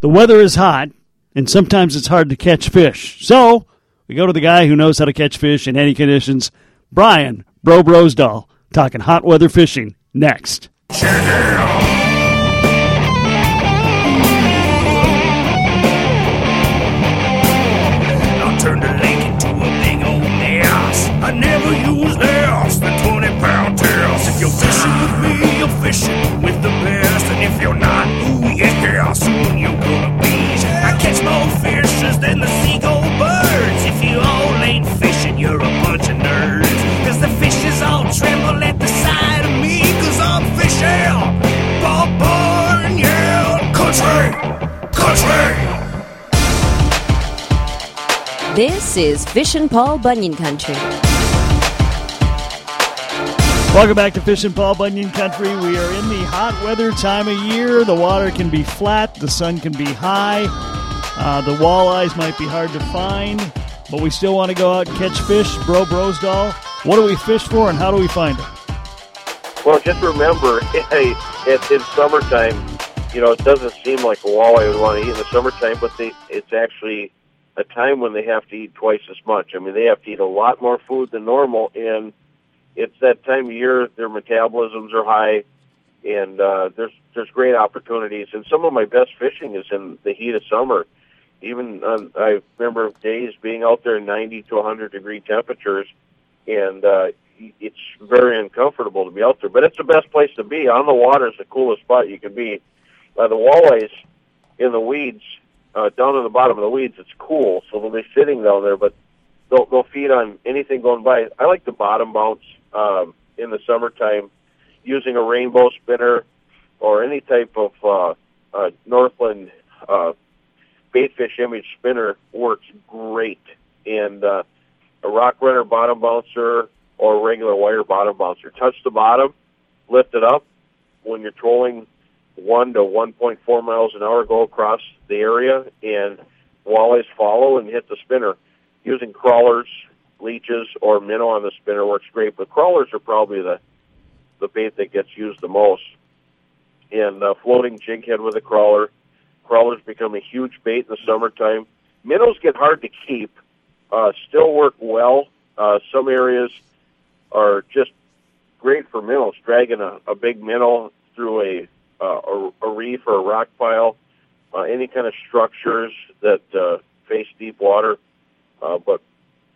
the weather is hot, and sometimes it's hard to catch fish. So we go to the guy who knows how to catch fish in any conditions, Brian Bro Brosdahl, talking hot weather fishing next. I'll turn the lake into a big old mess. I never use less than 20 pound test. If you're fishing with me, you're fishing This is Fishin' Paul Bunyan Country. Welcome back to Fishin' Paul Bunyan Country. We are in the hot weather time of year. The water can be flat, the sun can be high, uh, the walleyes might be hard to find, but we still want to go out and catch fish. Bro Brosdahl, what do we fish for and how do we find them? Well, just remember, hey, it's in summertime. You know, it doesn't seem like a walleye would want to eat in the summertime, but they, it's actually a time when they have to eat twice as much. I mean, they have to eat a lot more food than normal, and it's that time of year their metabolisms are high, and uh, there's there's great opportunities. And some of my best fishing is in the heat of summer. Even um, I remember days being out there in 90 to 100 degree temperatures, and uh, it's very uncomfortable to be out there. But it's the best place to be. On the water is the coolest spot you can be. Uh, the walleyes in the weeds, uh, down in the bottom of the weeds, it's cool, so they'll be sitting down there. But they'll they'll feed on anything going by. I like the bottom bounce um, in the summertime, using a rainbow spinner or any type of uh, uh, Northland uh, baitfish image spinner works great. And uh, a rock runner bottom bouncer or a regular wire bottom bouncer. Touch the bottom, lift it up. When you're trolling one to 1.4 miles an hour, go across the area and walleyes follow and hit the spinner. Using crawlers, leeches, or minnow on the spinner works great, but crawlers are probably the the bait that gets used the most. And uh, floating jig head with a crawler. Crawlers become a huge bait in the summertime. Minnows get hard to keep. Uh, still work well. Uh, some areas are just great for minnows. Dragging a, a big minnow through a, a a reef or a rock pile, uh, any kind of structures that uh, face deep water. Uh, but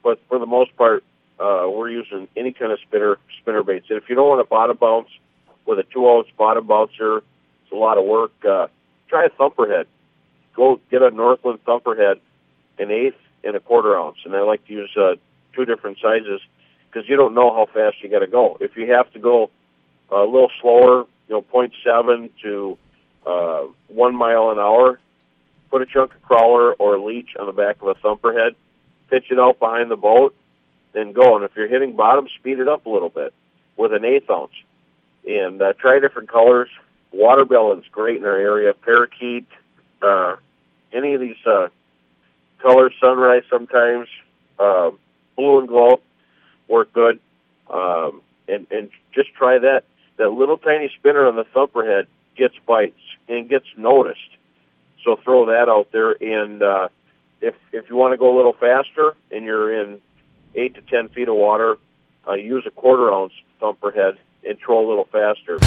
but for the most part, uh, we're using any kind of spinner spinner baits. And if you don't want a bottom bounce with a two ounce bottom bouncer, it's a lot of work. Uh, try a thumper head. Go get a Northland thumper head, an eighth and a quarter ounce. And I like to use uh, two different sizes because you don't know how fast you got to go. If you have to go a little slower, you know, 0.7 to uh, one mile an hour, put a chunk of crawler or leech on the back of a thumper head, pitch it out behind the boat, then go. And if you're hitting bottom, speed it up a little bit with an eighth ounce. And uh, try different colors. Watermelon's great in our area. Parakeet, uh, any of these uh, colors, sunrise sometimes, uh, blue and glow work good. Um, and, and just try that. That little tiny spinner on the thumper head gets bites and gets noticed. So throw that out there. And uh, if if you want to go a little faster and you're in eight to ten feet of water, uh, use a quarter ounce thumper head and troll a little faster.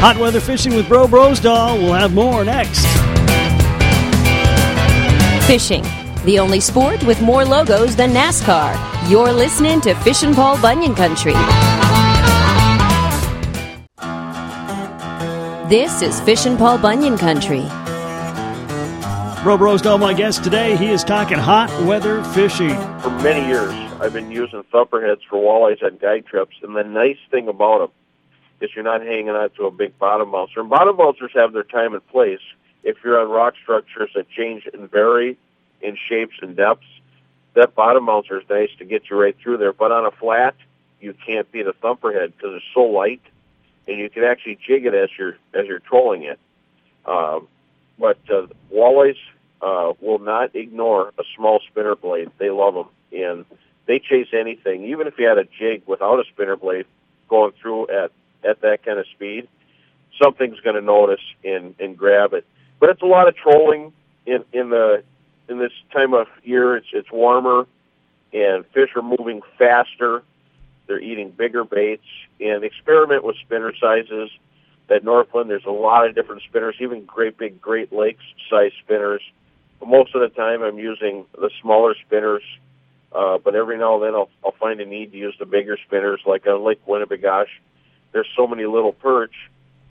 Hot weather fishing with Bro Brosdahl. We'll have more next. Fishing, the only sport with more logos than NASCAR. You're listening to Fishin' Paul Bunyan Country. This is Fishin' Paul Bunyan Country. Bro Brosdahl, my guest today, he is talking hot weather fishing. For many years, I've been using thumper heads for walleyes on guide trips, and the nice thing about them is you're not hanging on to a big bottom bouncer. And bottom bouncers have their time and place. If you're on rock structures that change and vary in shapes and depths, that bottom bouncer is nice to get you right through there. But on a flat, you can't beat a thumper head because it's so light, and you can actually jig it as you're as you're trolling it. Um, but uh, walleyes uh, will not ignore a small spinner blade. They love them, and they chase anything. Even if you had a jig without a spinner blade going through at at that kind of speed, something's going to notice and and grab it. but it's a lot of trolling in in the in this time of year. It's it's warmer, and fish are moving faster. They're eating bigger baits, and experiment with spinner sizes. At Northland, there's a lot of different spinners, even great big Great Lakes size spinners. But most of the time, I'm using the smaller spinners. Uh, but every now and then, I'll, I'll find a need to use the bigger spinners, like on Lake Winnibigoshish. There's so many little perch,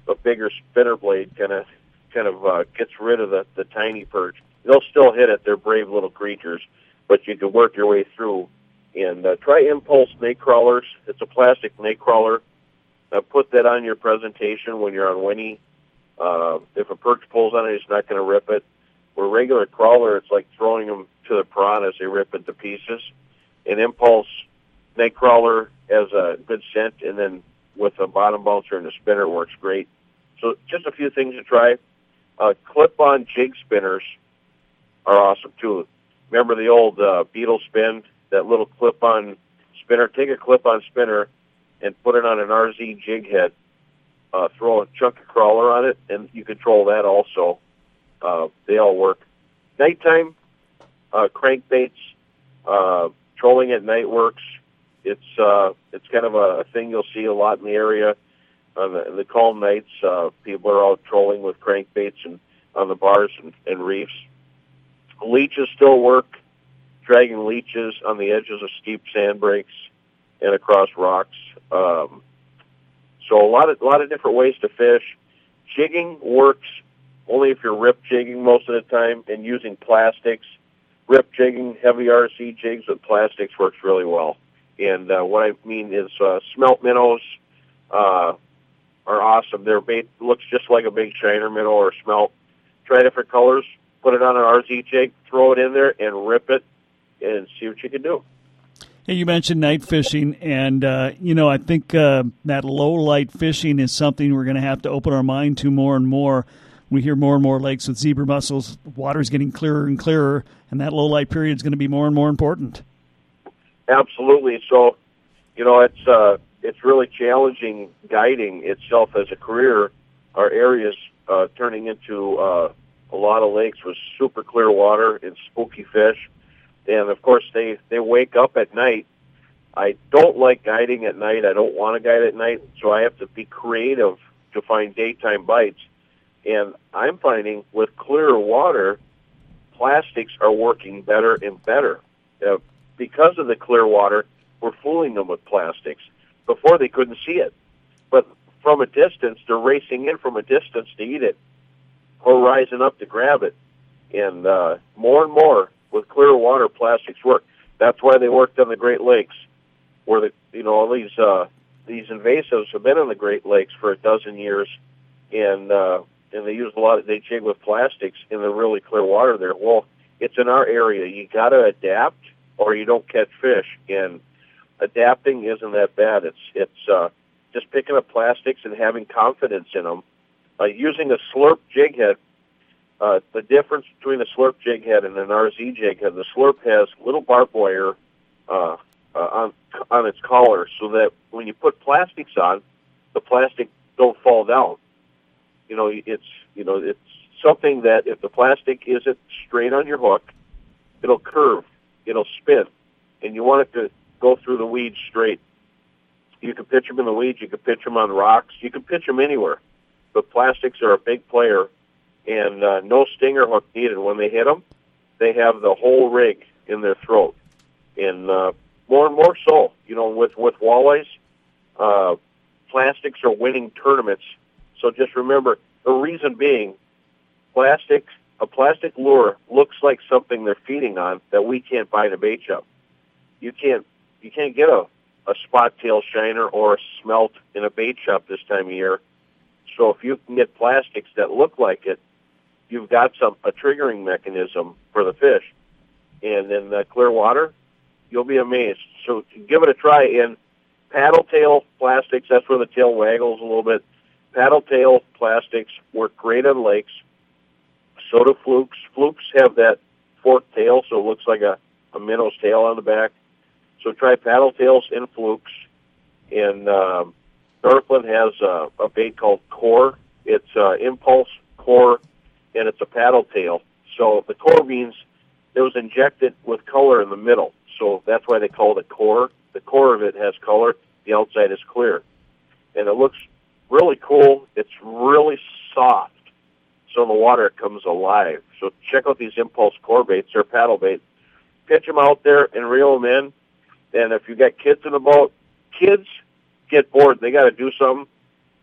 a bigger spinner blade kind of kind of uh, gets rid of the, the tiny perch. They'll still hit it. They're brave little creatures, but you can work your way through. And uh, try Impulse snake crawlers. It's a plastic snake crawler. Uh, put that on your presentation when you're on Winnie. Uh, if a perch pulls on it, it's not going to rip it. Where regular crawler, it's like throwing them to the prawn as they rip into pieces. An Impulse snake crawler has a good scent, and then with a bottom bouncer and a spinner works great. So just a few things to try. Uh, clip-on jig spinners are awesome too. Remember the old uh, beetle spin, that little clip-on spinner? Take a clip-on spinner and put it on an RZ jig head. Uh, throw a chunk of crawler on it, and you control that also. Uh, they all work. Nighttime uh, crankbaits, uh, trolling at night works. It's uh, it's kind of a thing you'll see a lot in the area on the, the calm nights, uh, people are out trolling with crankbaits and on the bars and, and reefs. Leeches still work, dragging leeches on the edges of steep sand breaks and across rocks. Um, so a lot of a lot of different ways to fish. Jigging works only if you're rip jigging most of the time and using plastics. Rip jigging, heavy RZ jigs with plastics works really well. And uh, what I mean is uh, smelt minnows, uh, are awesome. Their bait looks just like a big shiner minnow or smelt. Try different colors, put it on an RZ jig, throw it in there, and rip it, and see what you can do. Hey, you mentioned night fishing, and uh, you know I think uh, that low light fishing is something we're going to have to open our mind to more and more. We hear more and more lakes with zebra mussels. Water's getting clearer and clearer, and that low light period is going to be more and more important. Absolutely. So, you know, it's uh, it's really challenging guiding itself as a career. Our areas uh, turning into uh, a lot of lakes with super clear water and spooky fish, and of course they they wake up at night. I don't like guiding at night. I don't want to guide at night, so I have to be creative to find daytime bites. And I'm finding with clearer water, plastics are working better and better. Uh, because of the clear water, we're fooling them with plastics. Before they couldn't see it, but from a distance, they're racing in from a distance to eat it, or rising up to grab it. And uh, more and more with clear water, plastics work. That's why they worked on the Great Lakes, where the you know all these uh, these invasives have been in the Great Lakes for a dozen years, and uh, and they use a lot. Of, they jig with plastics in the really clear water there. Well, it's in our area. You got to adapt, or you don't catch fish. And adapting isn't that bad. It's it's uh, just picking up plastics and having confidence in them. Uh, using a slurp jig head, uh, the difference between a slurp jig head and an RZ jig head, the slurp has little barbed wire uh, uh, on on its collar, so that when you put plastics on, the plastic don't fall down. You know, it's you know it's something that if the plastic isn't straight on your hook, it'll curve, it'll spin, and you want it to go through the weeds straight. You can pitch them in the weeds. You can pitch them on rocks. You can pitch them anywhere. But plastics are a big player, and uh, no stinger hook needed. When they hit them, they have the whole rig in their throat, and uh, more and more so. You know, with with walleyes, uh, plastics are winning tournaments. So just remember the reason being, plastic a plastic lure looks like something they're feeding on that we can't buy in a bait shop. You can't you can't get a, a spot tail shiner or a smelt in a bait shop this time of year. So if you can get plastics that look like it, you've got some a triggering mechanism for the fish. And in the clear water, you'll be amazed. So give it a try. And paddle tail plastics, that's where the tail waggles a little bit. Paddle tail plastics work great on lakes. So do flukes. Flukes have that forked tail, so it looks like a, a minnow's tail on the back. So try paddle tails and flukes. And um, Northland has uh, a bait called Core. It's uh, Impulse Core and it's a paddle tail. So the core means it was injected with color in the middle. So that's why they call it a core. The core of it has color. The outside is clear, and it looks really cool. It's really soft, so in the water it comes alive. So check out these impulse core baits. They're paddle bait. Pitch them out there and reel them in. And if you got kids in the boat, kids get bored. They got to do something.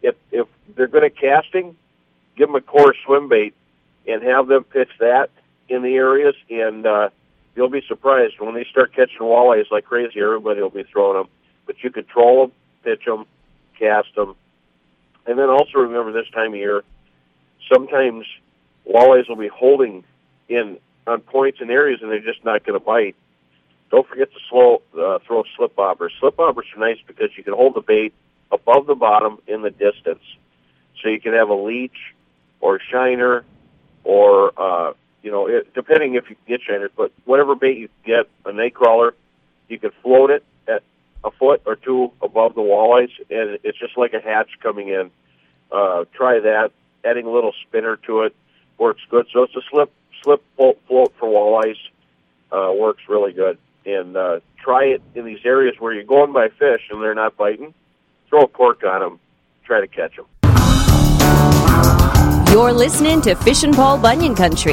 If if they're good at casting, give them a core swim bait and have them pitch that in the areas, and uh, you'll be surprised when they start catching walleyes like crazy. Everybody will be throwing them, but you control them, pitch them, cast them, and then also remember this time of year, sometimes walleyes will be holding in on points and areas, and they're just not going to bite. Don't forget to slow uh, throw slip bobbers. Slip bobbers are nice because you can hold the bait above the bottom in the distance, so you can have a leech or a shiner or uh, you know, it, depending if you get shiners, but whatever bait you get, a night crawler, you can float it at a foot or two above the walleyes, and it's just like a hatch coming in. Uh, try that. Adding a little spinner to it works good. So it's a slip slip float, float for walleyes uh, works really good. And uh, try it in these areas where you're going by fish and they're not biting. Throw a cork on them. Try to catch them. You're listening to Fishin' Paul Bunyan Country.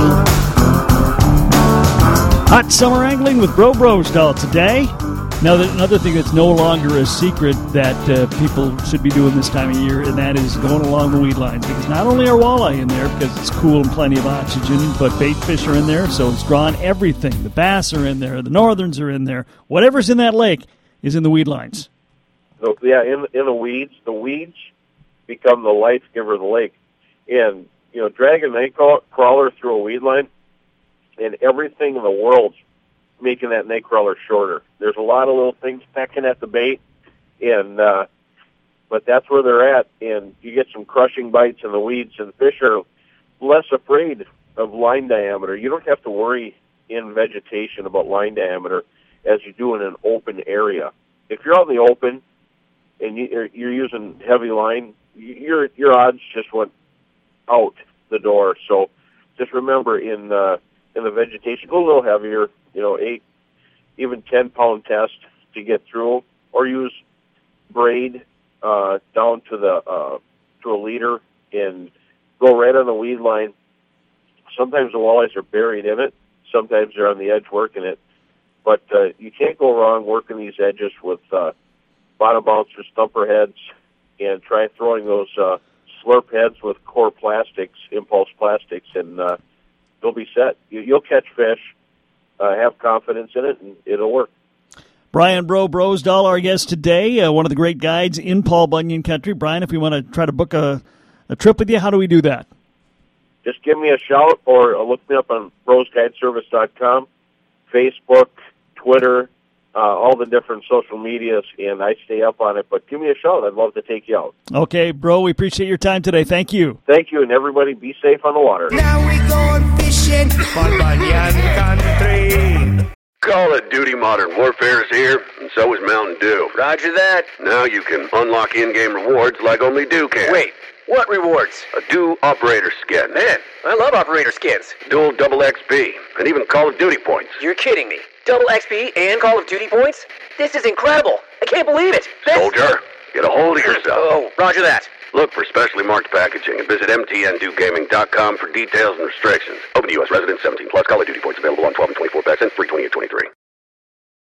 Hot summer angling with Bro Brosdahl today. Now, another thing that's no longer a secret that uh, people should be doing this time of year, and that is going along the weed lines. Because not only are walleye in there because it's cool and plenty of oxygen, but bait fish are in there, so it's drawn everything. The bass are in there, the northerns are in there. Whatever's in that lake is in the weed lines. So, yeah, in in the weeds, the weeds become the life giver of the lake. And you know, drag a night crawler through a weed line, and everything in the world's making that night crawler shorter. There's a lot of little things pecking at the bait, and uh, but that's where they're at, and you get some crushing bites in the weeds, and the fish are less afraid of line diameter. You don't have to worry in vegetation about line diameter as you do in an open area. If you're out in the open and you, you're using heavy line, your your odds just went out the door. So just remember in uh, in the vegetation, go a little heavier. You know, eight, even ten pound test to get through, or use braid uh, down to the uh, to a leader and go right on the weed line. Sometimes the walleyes are buried in it. Sometimes they're on the edge working it. But uh, you can't go wrong working these edges with uh, bottom bouncers, thumper heads, and try throwing those uh, slurp heads with core plastics, impulse plastics, and uh, you'll be set. You, you'll catch fish. Uh, have confidence in it, and it'll work. Brian Bro Brosdahl, our guest today, uh, one of the great guides in Paul Bunyan country. Brian, if we want to try to book a, a trip with you, how do we do that? Just give me a shout or look me up on brosguideservice.com, Facebook, Twitter, uh, all the different social medias, and I stay up on it. But give me a shout. I'd love to take you out. Okay, bro. We appreciate your time today. Thank you. Thank you, and everybody be safe on the water. Now we're going fishing for Bunyan Country. Call of Duty Modern Warfare is here, and so is Mountain Dew. Roger that. Now you can unlock in-game rewards like only Dew can. Wait, what rewards? A Dew Operator Skin. Man, I love operator skins. Dual double XP, and even Call of Duty points. You're kidding me. Double XP and Call of Duty points? This is incredible. I can't believe it. Soldier, get a hold of yourself. Oh, roger that. Look for specially marked packaging and visit mtndewgaming.com for details and restrictions. Open to U.S. residents 17 plus. Call of Duty points available on 12 and 24 packs and free 28 23.